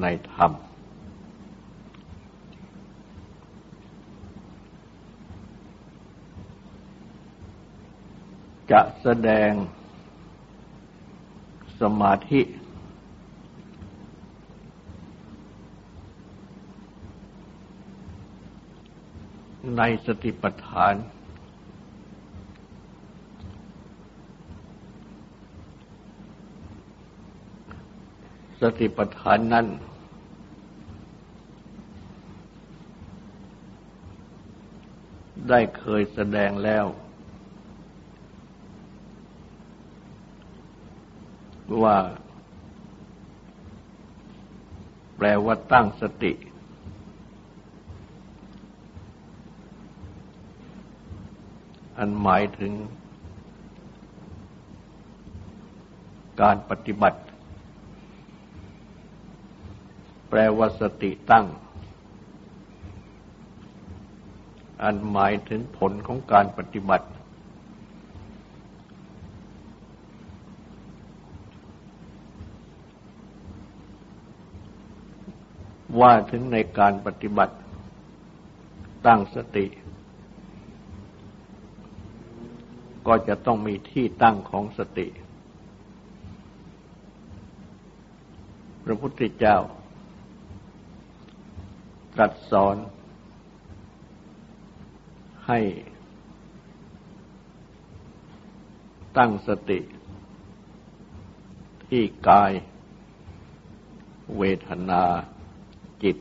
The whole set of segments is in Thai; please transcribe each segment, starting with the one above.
ในธรรม จะแสดงสมาธิ ในสติปัฏฐาน ติปัฏฐานนั้น ได้เคยแสดงแล้ว ว่า แปลว่าตั้งสติ อันหมายถึงการปฏิบัติ แป ลว่าสติตั้ง อันหมายถึงผลของการปฏิบัติ ว่าถึงในการปฏิบัติ ตั้งสติ ก็จะต้องมีที่ตั้งของสติ พระพุทธเจ้า ตรัสสอน ให้ตั้งสติ ที่กาย เวทนาจิต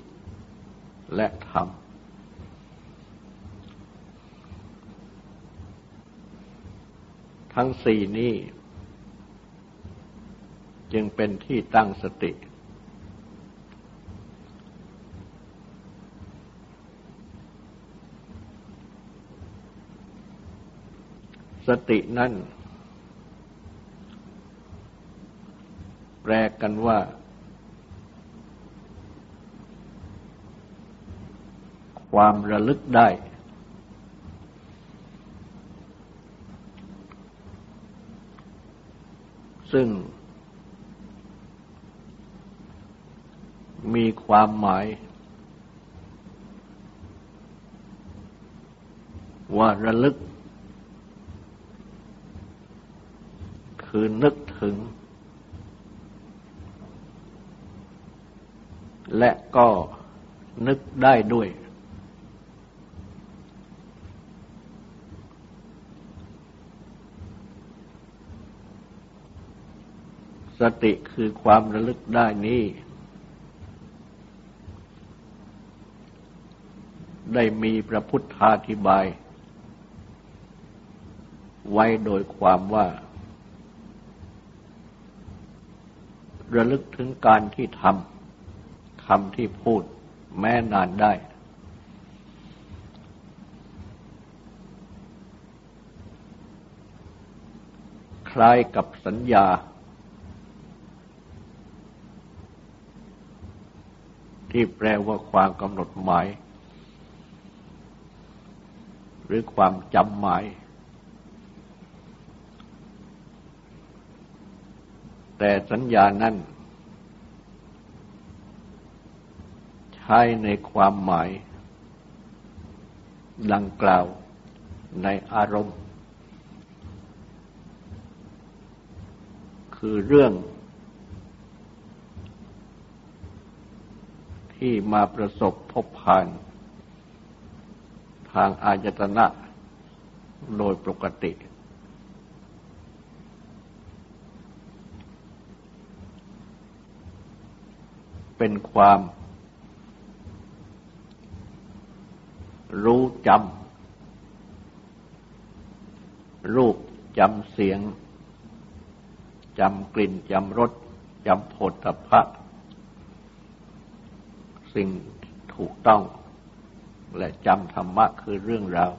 และธรรม ทั้งสี่นี้ จึงเป็นที่ตั้งสติ สตินั่นแปลกันว่า ความระลึกได้ ซึ่ง มีความหมาย ว่าระลึก คือนึกถึง และก็นึกได้ด้วย สติคือความระลึกได้นี้ ได้มีพระพุทธาธิบาย ไว้โดยความว่า ระลึกถึงการที่ทำคำที่พูดแม้นานได้ คล้ายกับสัญญา ที่แปลว่าความกำหนดหมาย หรือความจำหมาย แต่สัญญานั้นใช้ในความหมาย ดังกล่าวในอารมณ์ คือเรื่อง ที่มาประสบพบผ่าน ทางอายตนะโดยปกติ เป็นความ รู้จำรูปจำเสียงจำกลิ่นจำรสจำผลตภะสิ่งถูกต้อง และจำธรรมะคือเรื่องราว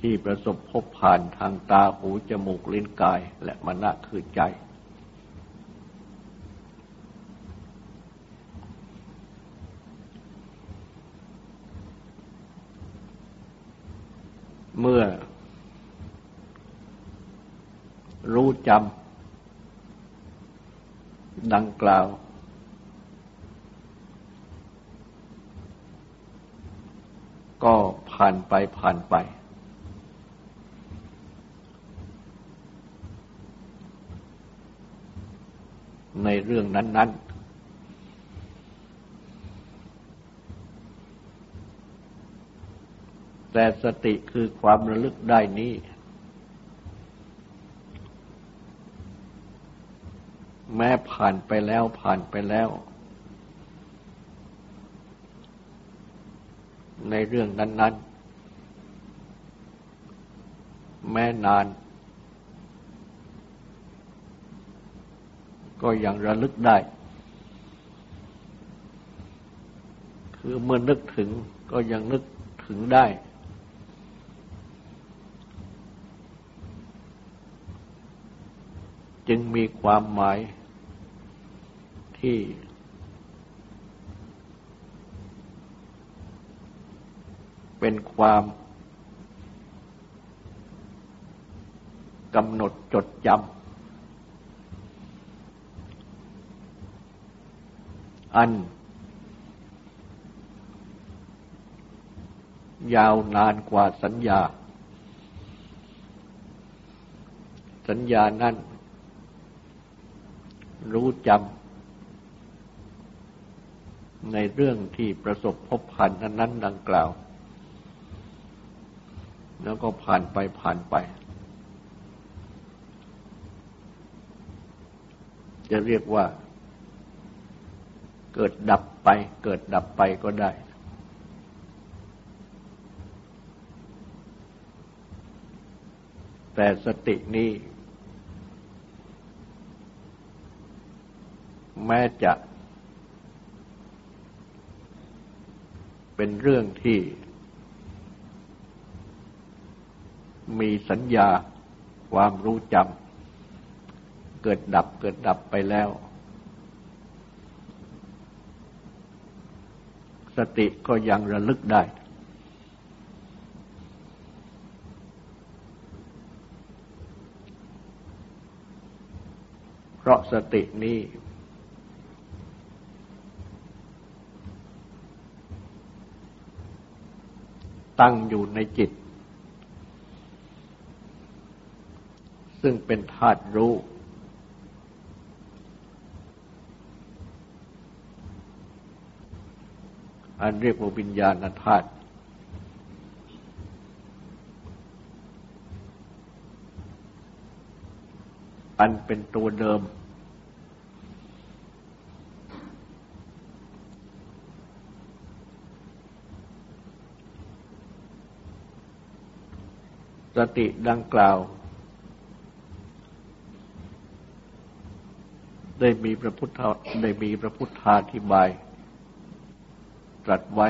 ที่ประสบพบผ่านทางตาหูจมูกลิ้นกายและมณะคือใจ เมื่อ รู้จำดังกล่าว ก็ผ่านไปผ่านไป ในเรื่องนั้น ๆ แต่สติคือความระลึกได้นี้ แม้ผ่านไปแล้วผ่านไปแล้ว ในเรื่องนั้น ๆ แม้นาน ก็ยังระลึกได้ คือเมื่อนึกถึงก็ยังนึกถึงได้ จึงมีความหมายที่ เป็นความกำหนดจดจำ อัน ยาวนานกว่าสัญญา สัญญานั้น รู้จำในเรื่องที่ประสบพบผ่านนั้นดังกล่าว แล้วก็ผ่านไปผ่านไปจะเรียกว่า กิดดับไป เกิดดับไปก็ได้ แต่สตินี้ แม้จะ เป็นเรื่องที่ มีสัญญาความรู้จำเกิดดับเกิดดับไปแล้ว สติก็ยังระลึกได้ เพราะสตินี้ ตั้งอยู่ในจิต ซึ่งเป็นธาตุรู้ อันเรียกว่าวิญญาณธาตุอันเป็นตัวเดิม สติดังกล่าว ได้มีพระพุทธได้มีพระพุทธาธิบาย ตรัสไว้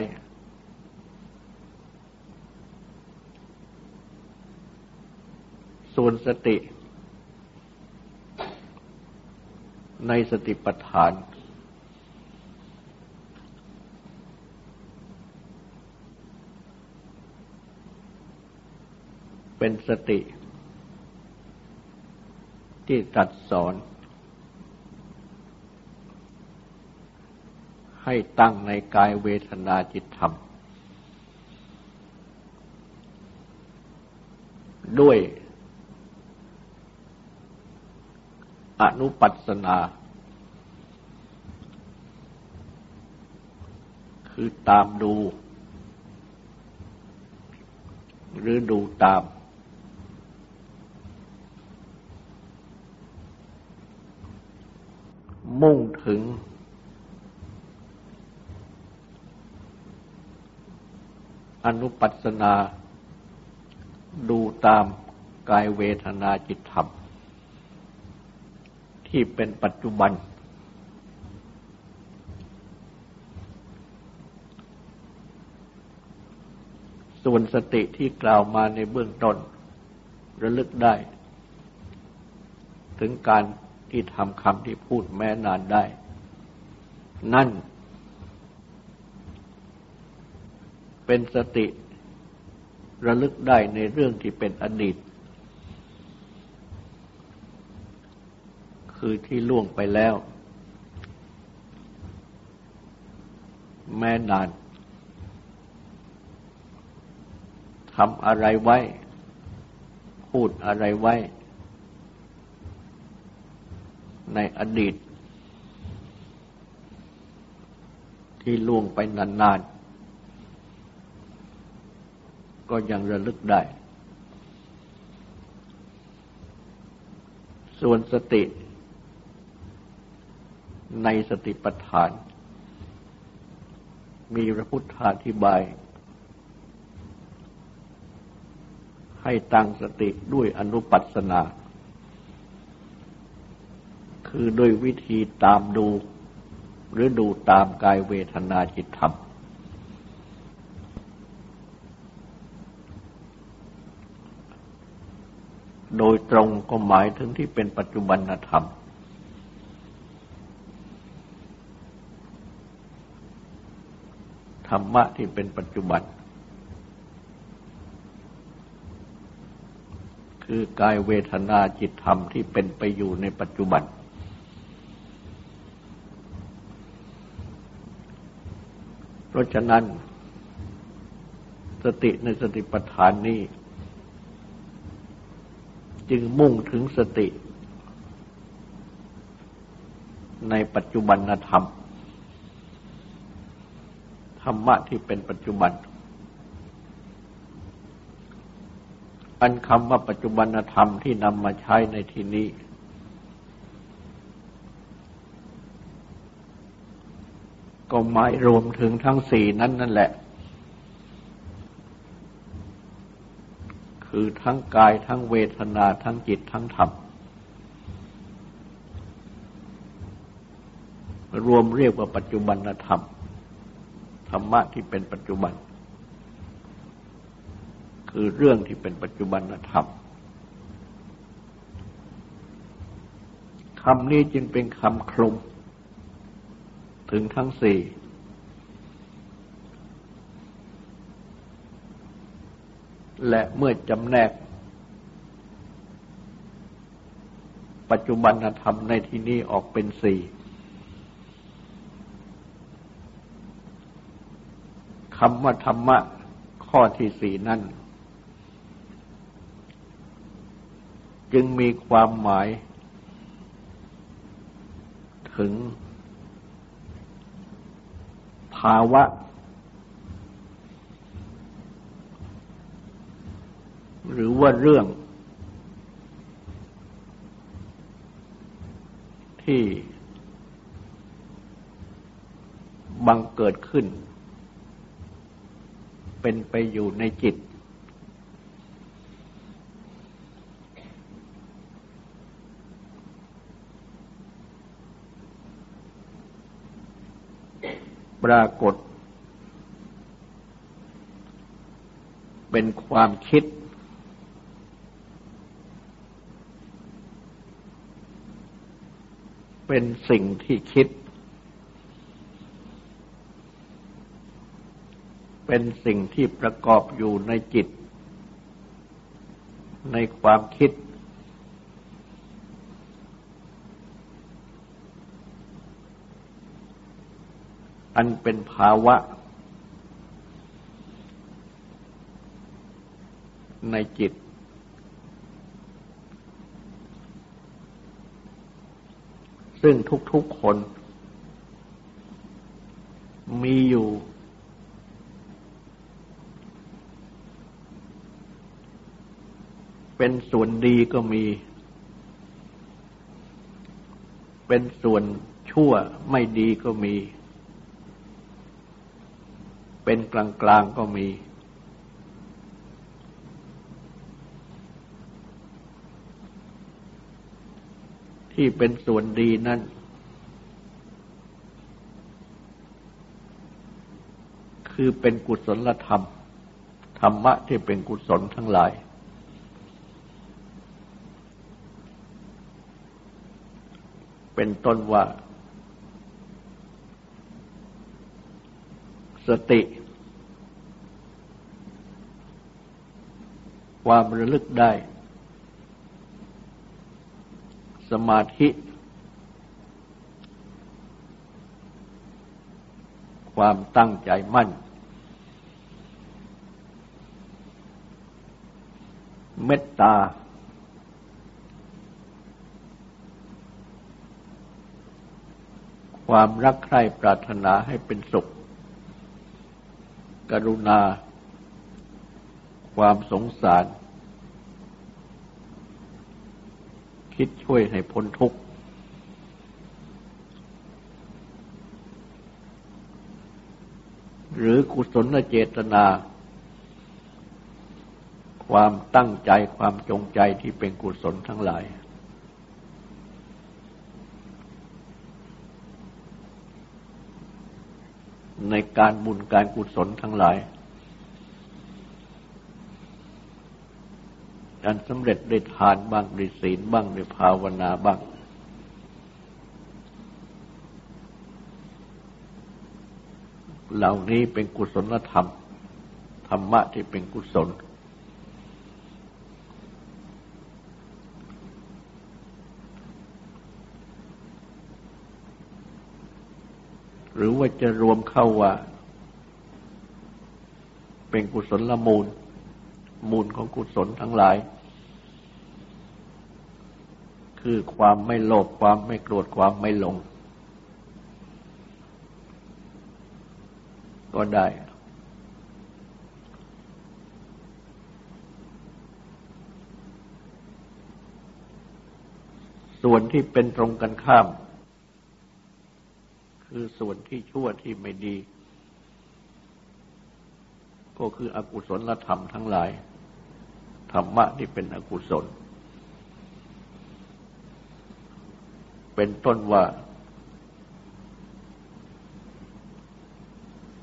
ส่วนสติ ในสติปัฏฐาน เป็นสติ ที่ตัดสอน ให้ตั้งในกายเวทนาจิตธรรม ด้วย อนุปัสนา คือตามดู หรือดูตามมุ่งถึง อนุปัสนา ดูตามกายเวทนาจิตธรรม ที่เป็นปัจจุบัน ส่วนสติที่กล่าวมาในเบื้องต้น ระลึกได้ ถึงการที่ทำคำที่พูดแม้นานได้ นั่น เป็นสติระลึกได้ในเรื่องที่เป็นอดีต คือที่ล่วงไปแล้ว แม่นานทำอะไรไว้ พูดอะไรไว้ ในอดีต ที่ล่วงไปนานๆ ก็ยังระลึกได้ ส่วนสติในสติปัฏฐาน มีพระพุทธาธิบาย ให้ตั้งสติด้วยอนุปัสนา คือโดยวิธีตามดู หรือดูตามกายเวทนาจิตธรรม โดยตรงก็หมายถึงที่เป็นปัจจุบันธรรม ธรรมะที่เป็นปัจจุบัน คือกายเวทนาจิตธรรมที่เป็นไปอยู่ในปัจจุบัน เพราะฉะนั้น สติในสติปัฏฐานนี้ จึงมุ่งถึงสติ ในปัจจุบันธรรม ธรรมะที่เป็นปัจจุบัน อันคำว่าปัจจุบันธรรมที่นำมาใช้ในที่นี้ ก็หมายรวมถึงทั้งสี่นั้นนั่นแหละ คือทั้งกายทั้งเวทนาทั้งจิตทั้งธรรม รวมเรียกว่าปัจจุบันธรรม ธรรมะที่เป็นปัจจุบัน คือเรื่องที่เป็นปัจจุบันธรรมคำนี้จึงเป็นคำคลุม ถึงทั้งสี่ และเมื่อจำแนก ปัจจุบันธรรมในที่นี้ออกเป็นสี่คำว่าธรรมะข้อที่สี่นั้นจึงมีความหมาย ถึง ภาวะ หรือ ว่าเรื่อง ที่บังเกิดขึ้น เป็นไปอยู่ในจิต ปรากฏเป็นความคิด เป็นสิ่งที่คิด เป็นสิ่งที่ประกอบอยู่ในจิต ในความคิด อันเป็นภาวะ ในจิต ซึ่งทุกๆคน มีอยู่ เป็นส่วนดีก็มี เป็นส่วนชั่วไม่ดีก็มี เป็นกลางๆก็มี ที่เป็นส่วนดีนั้น คือเป็นกุศลธรรม ธรรมะที่เป็นกุศลทั้งหลาย เป็นต้นว่า สติ ความระลึกได้ สมาธิ ความตั้งใจมั่น เมตตา ความรักใคร่ปรารถนาให้เป็นสุข กรุณา ความสงสาร คิดช่วยให้พ้นทุกข์ หรือกุศลเจตนา ความตั้งใจความจงใจที่เป็นกุศลทั้งหลาย ในการบุญการกุศลทั้งหลาย การสำเร็จด้ทานบ้างด้ศีลบ้างด้ภาวนาบ้าง เหล่านี้เป็นกุศลธรรม ธรรมะที่เป็นกุศล หรือว่าจะรวมเข้าว่า เป็นกุศลละมูล มูลของกุศลทั้งหลาย คือความไม่โลภความไม่โกรธความไม่หลง ก็ได้ ส่วนที่เป็นตรงกันข้าม คือส่วนที่ชั่วที่ไม่ดี ก็คืออกุศลธรรมทั้งหลาย ธรรมะที่เป็นอกุศล เป็นต้นว่า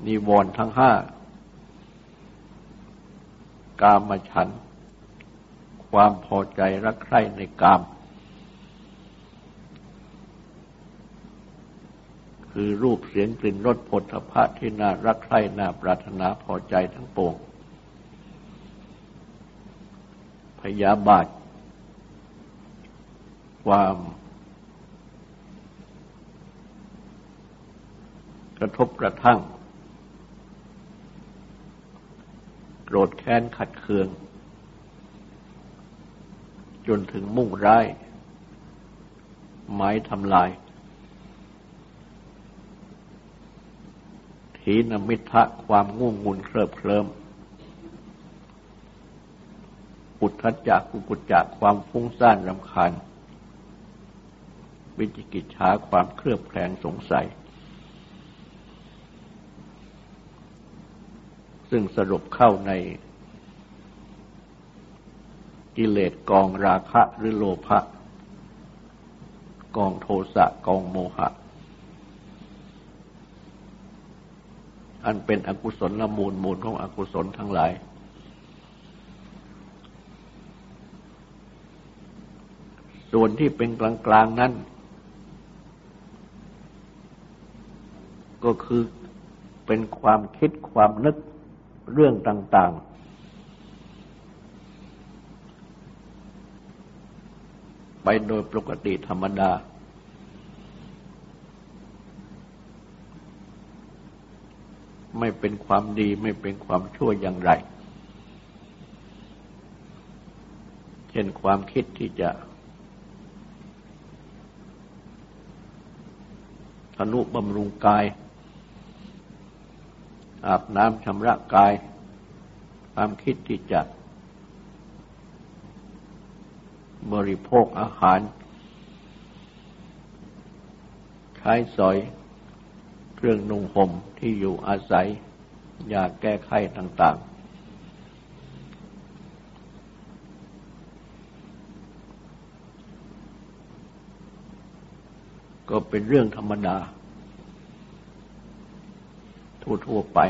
นิวรณ์ทั้งห้ากามฉัน ความพอใจรักใคร่ในกาม คือรูปเสียงกลิ่นรสผลพะที่น่ารักใคร่น่าปรารถนาพอใจทั้งปวงพยาบาท ความ กระทบกระทั่ง โกรธแค้นขัดเคือง จนถึงมุ่งร้าย หมายทำลาย ทีนมิทะความง่วงงุนเคลิบเคลิมอุทธัจจะกุกุจจะความฟุ้งซ่านรำคาญ วิจิกิจฉาความเครือบแคลงสงสัย ซึ่งสรุปเข้าในกิเลสกองราคะหรือโลภะกองโทสะกองโมหะ อันเป็นอกุศลละมูลมูลของอกุศลทั้งหลาย ส่วนที่เป็นกลางๆนั้น ก็คือเป็นความคิดความนึก เรื่องต่าง ๆ ไปโดยปกติธรรมดา ไม่เป็นความดีไม่เป็นความชั่วอย่างไร เช่นความคิดที่จะทนุบำรุงกาย อาบน้ำชำระกาย ความคิดที่จะบริโภคอาหาร ใช้สอย เครื่องนุ่งห่มที่อยู่อาศัยยาแก้ไขต่าง ๆ ก็เป็นเรื่องธรรมดา ทั่วๆไป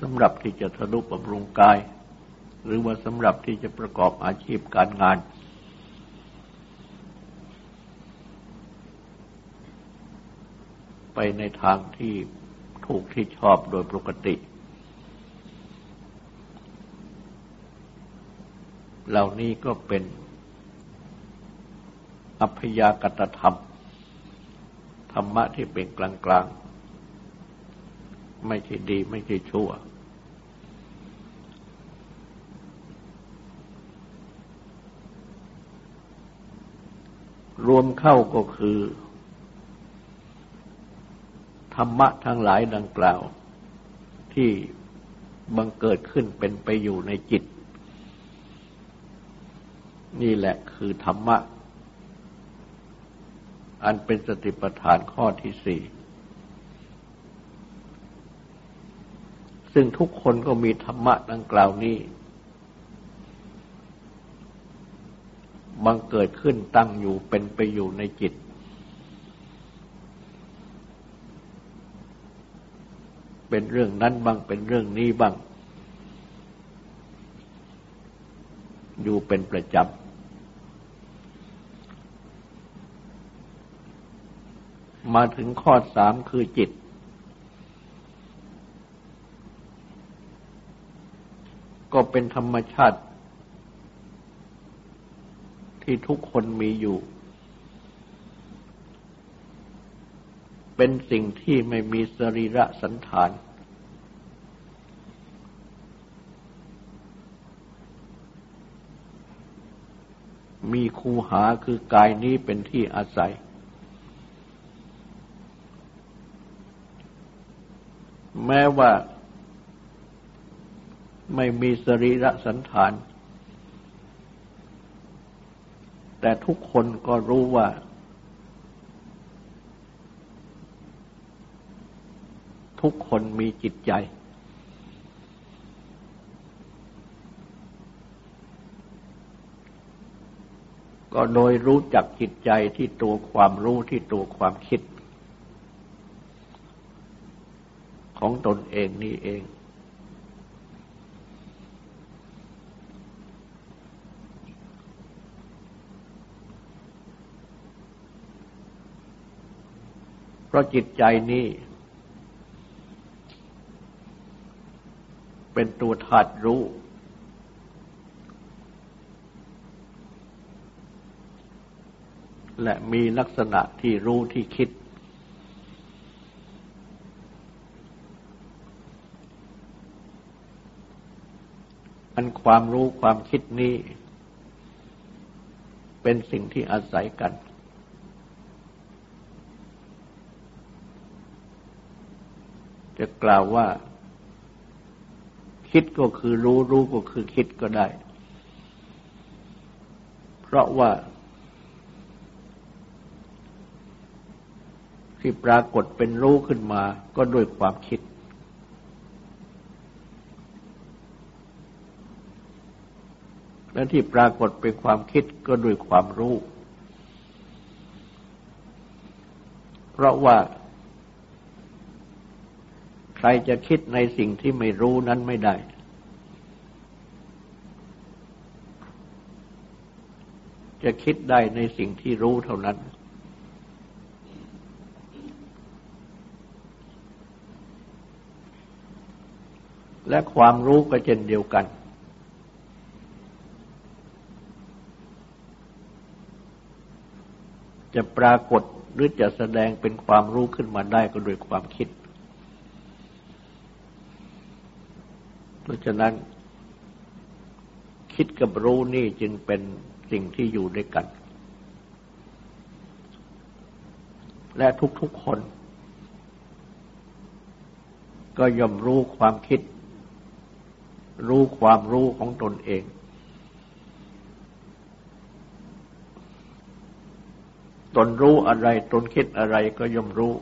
สำหรับที่จะทะลุบำรุงกาย หรือว่าสำหรับที่จะประกอบอาชีพการงาน ไปในทางที่ถูกที่ชอบโดยปกติ เหล่านี้ก็เป็น อัพยากตธรรม ธรรมะที่เป็นกลางๆไม่ใช่ดีไม่ใช่ชั่ว รวมเข้าก็คือ ธรรมะทั้งหลายดังกล่าว ที่บังเกิดขึ้นเป็นไปอยู่ในจิต นี่แหละคือธรรมะ อันเป็นสติปัฏฐานข้อที่สี่ซึ่งทุกคนก็มีธรรมะดังกล่าวนี้บังเกิดขึ้นตั้งอยู่เป็นไปอยู่ในจิต เป็นเรื่องนั้นบ้างเป็นเรื่องนี้บ้าง อยู่เป็นประจำ มาถึงข้อสามคือจิต ก็เป็นธรรมชาติ ที่ทุกคนมีอยู่ เป็นสิ่งที่ไม่มีสรีระสันฐาน มีคูหาคือกายนี้เป็นที่อาศัย แม้ว่าไม่มีสรีระสันฐาน แต่ทุกคนก็รู้ว่า ทุกคนมีจิตใจ ก็โดยรู้จักจิตใจที่ตัวความรู้ที่ตัวความคิด ของตนเองนี่เอง เพราะจิตใจนี้ เป็นตัวธาตุรู้และมีลักษณะที่รู้ที่คิด อันความรู้ความคิดนี้ เป็นสิ่งที่อาศัยกัน จะกล่าวว่า คิดก็คือรู้รู้ก็คือคิดก็ได้ เพราะว่า ที่ปรากฏเป็นรู้ขึ้นมาก็ด้วยความคิด และที่ปรากฏเป็นความคิดก็ด้วยความรู้ เพราะว่า ใครจะคิดในสิ่งที่ไม่รู้นั้นไม่ได้ จะคิดได้ในสิ่งที่รู้เท่านั้น และความรู้ก็เช่นเดียวกัน จะปรากฏหรือจะแสดงเป็นความรู้ขึ้นมาได้ก็โดยความคิดราะฉะนั้น คิดกับรู้นี่จึงเป็นสิ่งที่อยู่ด้วยกัน และทุกๆคน ก็ย่อมรู้ความคิด รู้ความรู้ของตนเอง ตนรู้อะไร ตนคิดอะไรก็ย่อมรู้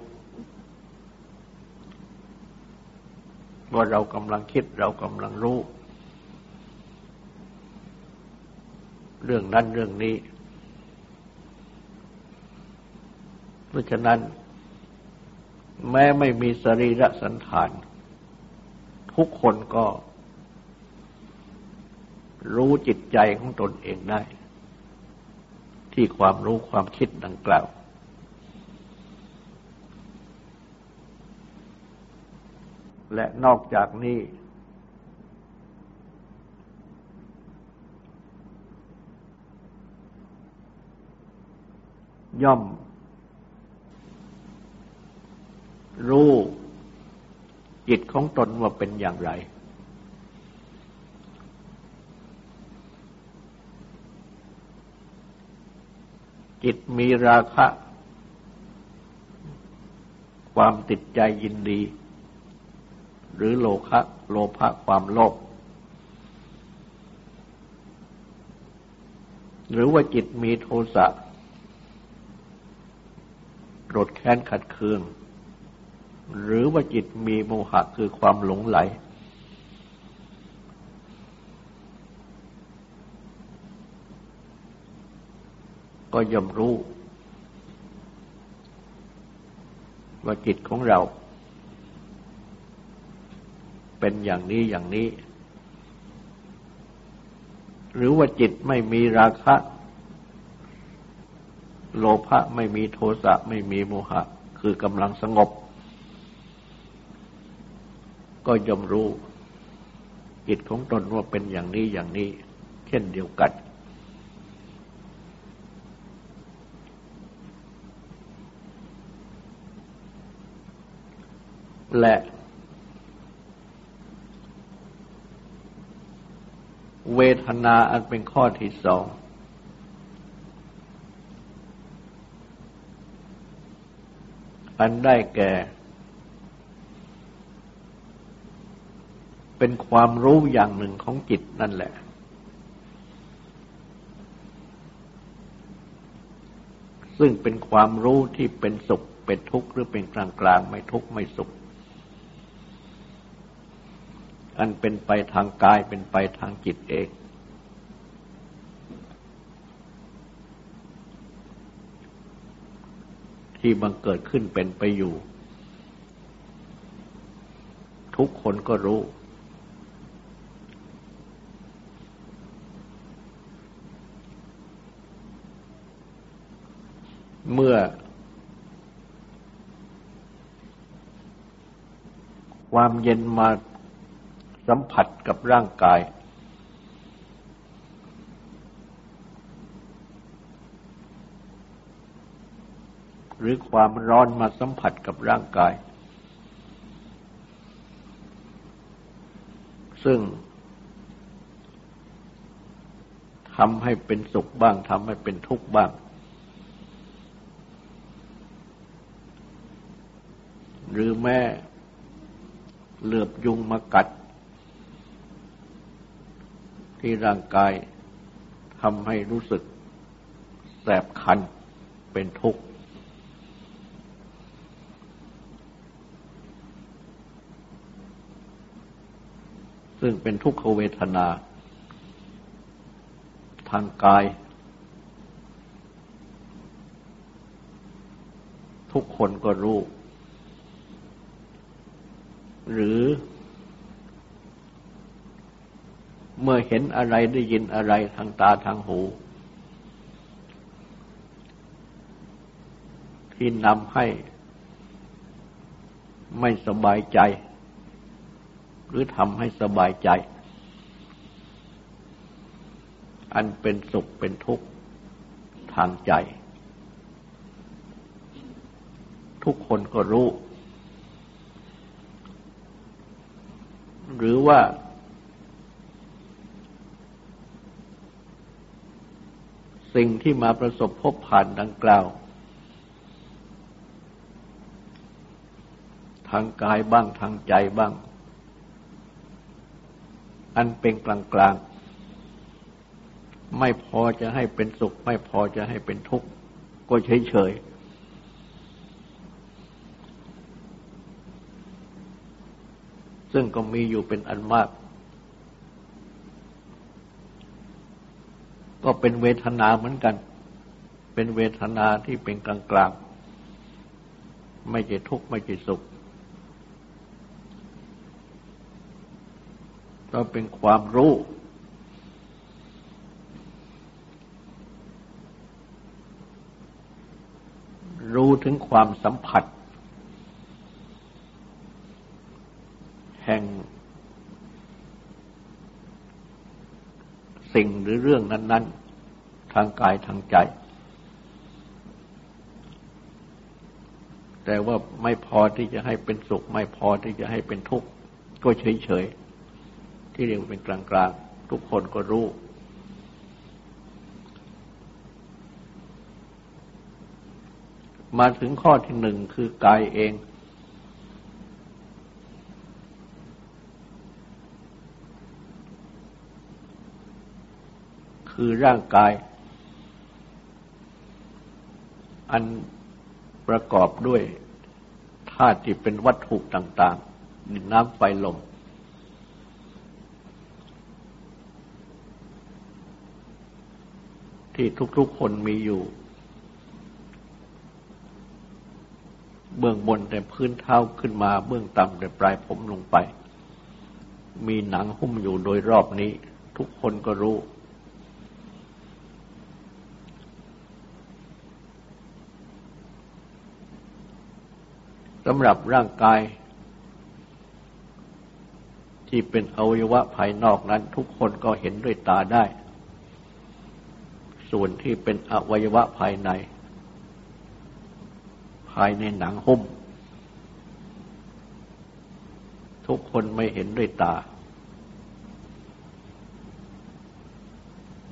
ว่าเรากำลังคิดเรากำลังรู้ เรื่องนั้นเรื่องนี้ เพราะฉะนั้น แม้ไม่มีสรีระสันฐาน ทุกคนก็รู้จิตใจของตนเองได้ ที่ความรู้ความคิดดังกล่าว และนอกจากนี้ ย่อม รู้จิตของตนว่าเป็นอย่างไร จิตมีราคะ ความติดใจยินดี หรือโลคะโลภะความโลภหรือว่าจิตมีโทสะโกรธแค้นขัดเคือง หรือว่าจิตมีโมหะคือความหลงไหล ก็ย่อมรู้ ว่าจิตของเรา เป็นอย่างนี้อย่างนี้ หรือว่าจิตไม่มีราคะ โลภะไม่มีโทสะไม่มีโมหะ คือกำลังสงบ ก็ย่อมรู้จิตของตนว่าเป็นอย่างนี้อย่างนี้ เช่นเดียวกัน และเวทนาอันเป็นข้อที่สอง อันได้แก่ เป็นความรู้อย่างหนึ่งของจิตนั่นแหละ ซึ่งเป็นความรู้ที่เป็นสุข เป็นทุกข์ หรือเป็นกลางกลางไม่ทุกข์ ไม่สุข อันเป็นไปทางกายเป็นไปทางจิตเอง ที่บังเกิดขึ้นเป็นไปอยู่ ทุกคนก็รู้ เมื่อความเย็นมา สัมผัสกับร่างกาย หรือความร้อนมาสัมผัสกับร่างกาย ซึ่งทำให้เป็นสุขบ้างทำให้เป็นทุกข์บ้าง หรือแม่เหลือบยุงมากัด ที่ร่างกายทำให้รู้สึกแสบคันเป็นทุกข์ ซึ่งเป็นทุกขเวทนา ทางกาย ทุกคนก็รู้ หรือเมื่อเห็นอะไรได้ยินอะไรทางตาทางหู ที่นำให้ไม่สบายใจ หรือทำให้สบายใจ อันเป็นสุขเป็นทุกข์ทางใจ ทุกคนก็รู้ หรือว่า สิ่งที่มาประสบพบผ่านดังกล่าว ทางกายบ้างทางใจบ้าง อันเป็นกลางกลางไม่พอจะให้เป็นสุข ไม่พอจะให้เป็นทุกข์ ก็เฉยเฉยซึ่งก็มีอยู่เป็นอันมาก ก็เป็นเวทนาเหมือนกัน เป็นเวทนาที่เป็นกลางกลางไม่ใช่ทุกข์ไม่ใช่สุขก็เป็นความรู้ รู้ถึงความสัมผัส แห่งสิ่งหรือเรื่องนั้นๆ ทางกายทางใจ แต่ว่าไม่พอที่จะให้เป็นสุข ไม่พอที่จะให้เป็นทุกข์ ก็เฉยๆ ที่เรียกเป็นกลางๆ ทุกคนก็รู้ มาถึงข้อที่หนึ่งคือกายเองคือร่างกาย อันประกอบด้วยธาตุที่เป็นวัตถุต่างๆดินน้ำไฟลม ที่ทุกๆคนมีอยู่ เบื้องบนแต่พื้นเท้าขึ้นมา เบื้องต่ำแต่ปลายผมลงไป มีหนังหุ้มอยู่โดยรอบนี้ ทุกคนก็รู้ สำหรับร่างกาย ที่เป็นอวัยวะภายนอกนั้น ทุกคนก็เห็นด้วยตาได้ ส่วนที่เป็นอวัยวะภายใน ภายในหนังหุ้ม ทุกคนไม่เห็นด้วยตา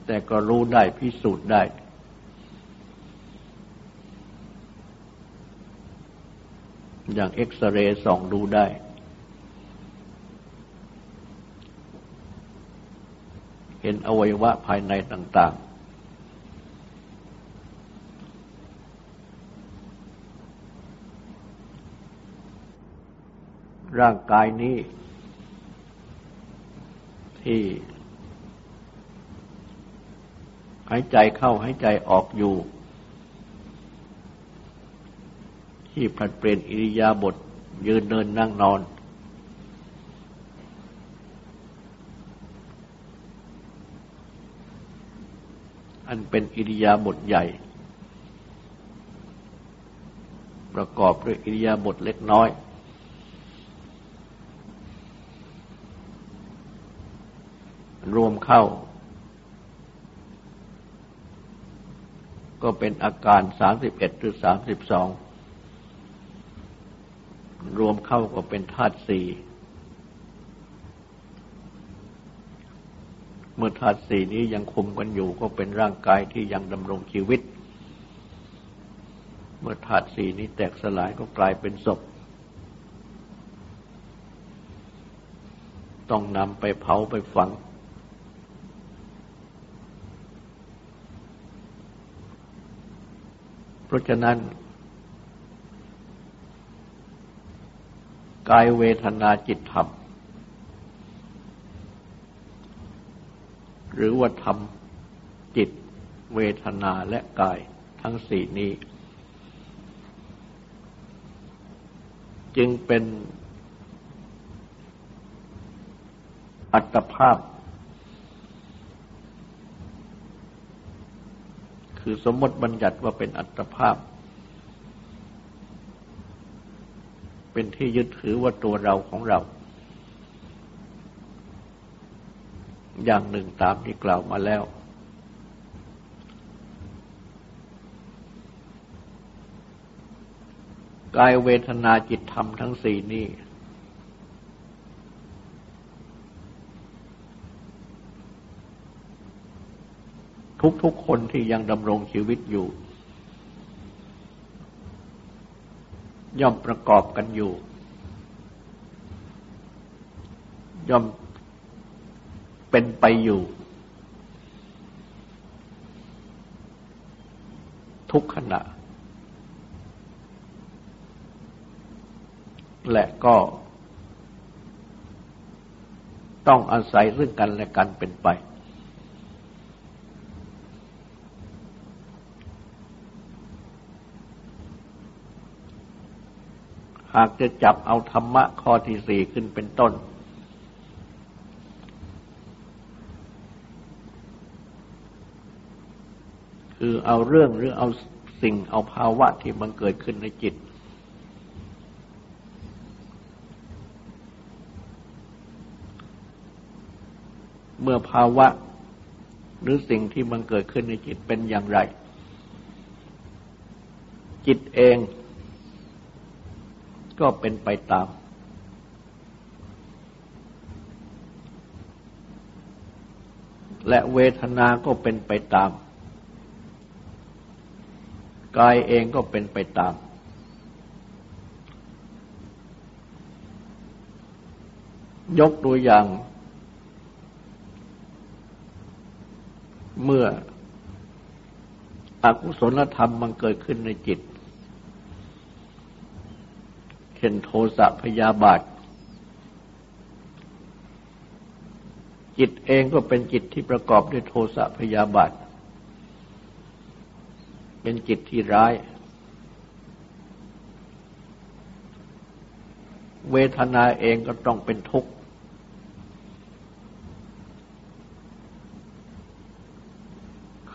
แต่ก็รู้ได้พิสูจน์ได้ อย่างเอ็กซเรย์ส่องดูได้ เห็นอวัยวะภายในต่าง ๆ ร่างกายนี้ ที่หายใจเข้าหายใจออกอยู่ ที่ผลัดเปลี่ยนอิริยาบถยืนเดินนั่งนอน อันเป็นอิริยาบถใหญ่ ประกอบด้วยอิริยาบถเล็กน้อยรวมเข้า ก็เป็นอาการ31หรือ32 รวมเข้าก็เป็นธาตุสี่เมื่อธาตุสี่นี้ยังคุมกันอยู่ก็เป็นร่างกายที่ยังดำรงชีวิต เมื่อธาตุสี่นี้แตกสลายก็กลายเป็นศพ ต้องนำไปเผาไปฝัง เพราะฉะนั้น กายเวทนาจิตธรรม หรือว่าธรรมจิตเวทนาและกายทั้งสี่นี้ จึงเป็นอัตภาพ คือสมมติบัญญัติว่าเป็นอัตภาพ เป็นที่ยึดถือว่าตัวเราของเรา อย่างหนึ่งตามที่กล่าวมาแล้ว กายเวทนาจิตธรรมทั้งสี่นี้ทุกๆคนที่ยังดำรงชีวิตอยู่ ย่อมประกอบกันอยู่ ย่อมเป็นไปอยู่ ทุกขณะ และก็ ต้องอาศัยซึ่งกันและกันเป็นไป หากจะจับเอาธรรมะข้อที่สี่ขึ้นเป็นต้น คือเอาเรื่องหรือเอาสิ่งเอาภาวะที่มันเกิดขึ้นในจิต เมื่อภาวะหรือสิ่งที่มันเกิดขึ้นในจิตเป็นอย่างไร จิตเอง ก็เป็นไปตาม และเวทนาก็เป็นไปตาม กายเองก็เป็นไปตาม ยกตัวอย่าง เมื่ออกุศลธรรมมันเกิดขึ้นในจิต ช่นโทสะพยาบาท จิตเองก็เป็นจิตที่ประกอบด้วยโทสะพยาบาท เป็นจิตที่ร้าย เวทนาเองก็ต้องเป็นทุกข์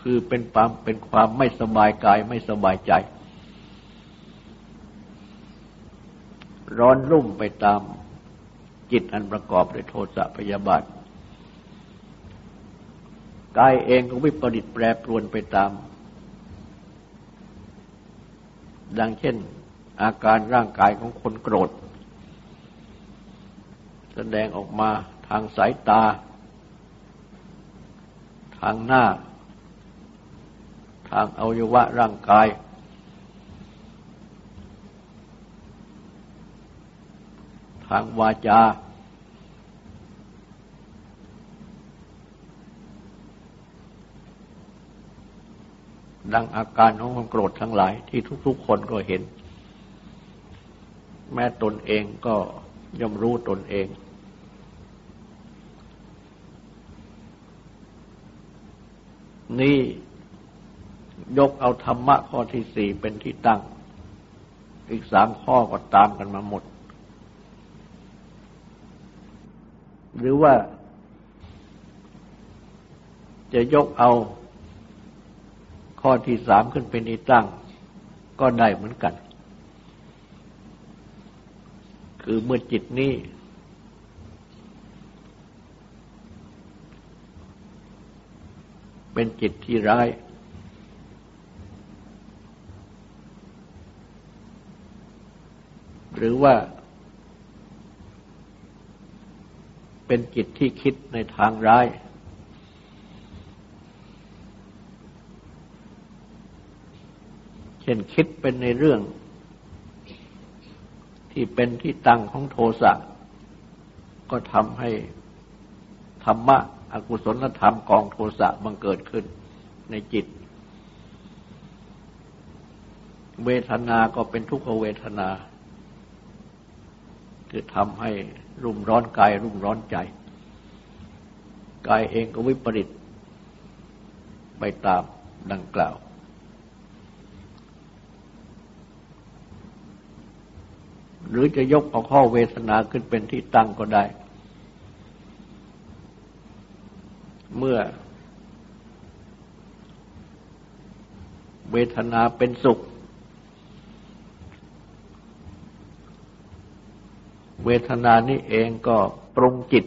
คือเป็นความเป็นความไม่สบายกายไม่สบายใจ ร้อนรุ่มไปตามจิตอันประกอบด้วยโทสะพยาบาท กายเองก็วิปริตแปรปรวนไปตาม ดังเช่น อาการร่างกายของคนโกรธ แสดงออกมาทางสายตา ทางหน้า ทางอวัยวะร่างกาย ทางวาจา ดังอาการของความโกรธทั้งหลายที่ทุกๆคนก็เห็น แม้ตนเองก็ย่อมรู้ตนเอง นี่ยกเอาธรรมะข้อที่สี่เป็นที่ตั้ง อีกสามข้อก็ตามกันมาหมด หรือว่าจะยกเอาข้อที่สามขึ้นเป็นที่ตั้ง ก็ได้เหมือนกัน คือเมื่อจิตนี้ เป็นจิตที่ร้าย หรือว่า เป็นจิตที่คิดในทางร้าย เช่นคิดเป็นในเรื่อง ที่เป็นที่ตั้งของโทสะ ก็ทำให้ธรรมะอกุศลธรรมกองโทสะบังเกิดขึ้นในจิต เวทนาก็เป็นทุกขเวทนา คือทำให้รุ่มร้อนกาย รุ่มร้อนใจ กายเองก็วิปริตไปตามดังกล่าว หรือจะยกเอาข้อเวทนาขึ้นเป็นที่ตั้งก็ได้ เมื่อเวทนาเป็นสุข เวทนานี้เองก็ปรุงจิต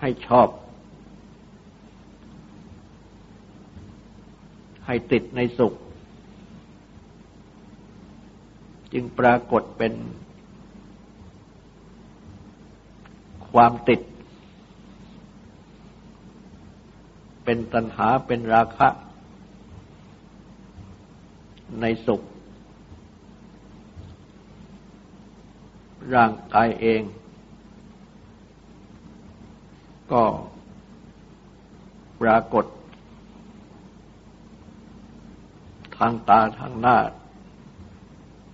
ให้ชอบ ให้ติดในสุข จึงปรากฏเป็นความติด เป็นตัณหาเป็นราคะ ในสุข ร่างกายเอง ก็ปรากฏ ทางตาทางหน้า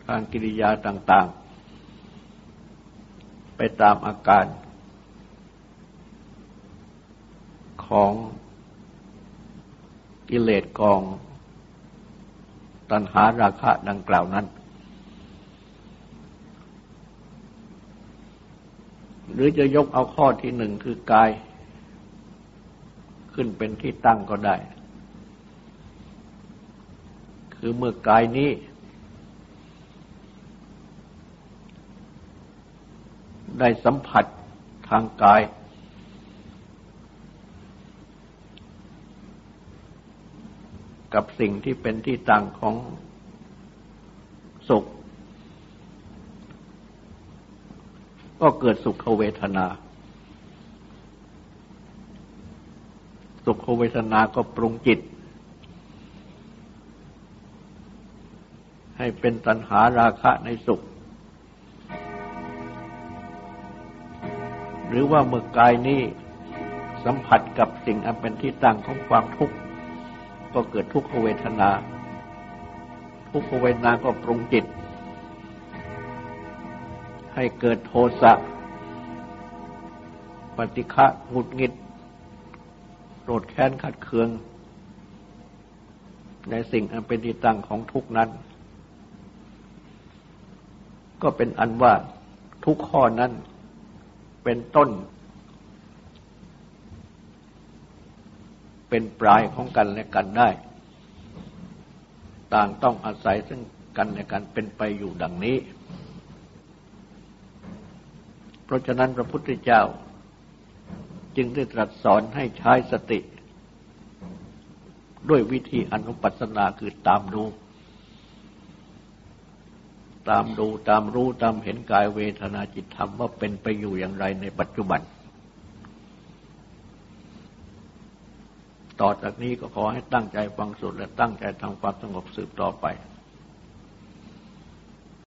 ทางกิริยาต่าง ๆ ไปตามอาการ ของกิเลสกองตัณหาราคะดังกล่าวนั้น หรือจะยกเอาข้อที่หนึ่งคือกาย ขึ้นเป็นที่ตั้งก็ได้ คือเมื่อกายนี้ ได้สัมผัสทางกาย กับสิ่งที่เป็นที่ตั้งของสุข ก็เกิดสุขเวทนา สุขเวทนาก็ปรุงจิต ให้เป็นตัณหาราคะในสุข หรือว่าเมื่อกายนี้สัมผัสกับสิ่งอันเป็นที่ตั้งของความทุกข์ ก็เกิดทุกขเวทนา ทุกขเวทนาก็ปรุงจิต ให้เกิดโทสะปฏิฆะหงุดหงิดโกรธแค้นขัดเคือง ในสิ่งอันเป็นที่ตั้งของทุกนั้น ก็เป็นอันว่าทุกข้อนั้นเป็นต้น เป็นปลายของกันและกันได้ ต่างต้องอาศัยซึ่งกันและกันเป็นไปอยู่ดังนี้ ราะฉะนั้นพระพุทธเจ้า จึงได้ตรัสสอนให้ใช้สติ ด้วยวิธีอนุปัสสนาคือตามดูตามดูตามรู้ตามเห็นกายเวทนาจิตธรรมว่าเป็นไปอยู่อย่างไรในปัจจุบัน ต่อจากนี้ก็ขอให้ตั้งใจฟังสุดและตั้งใจทำความสงบสืบต่อไป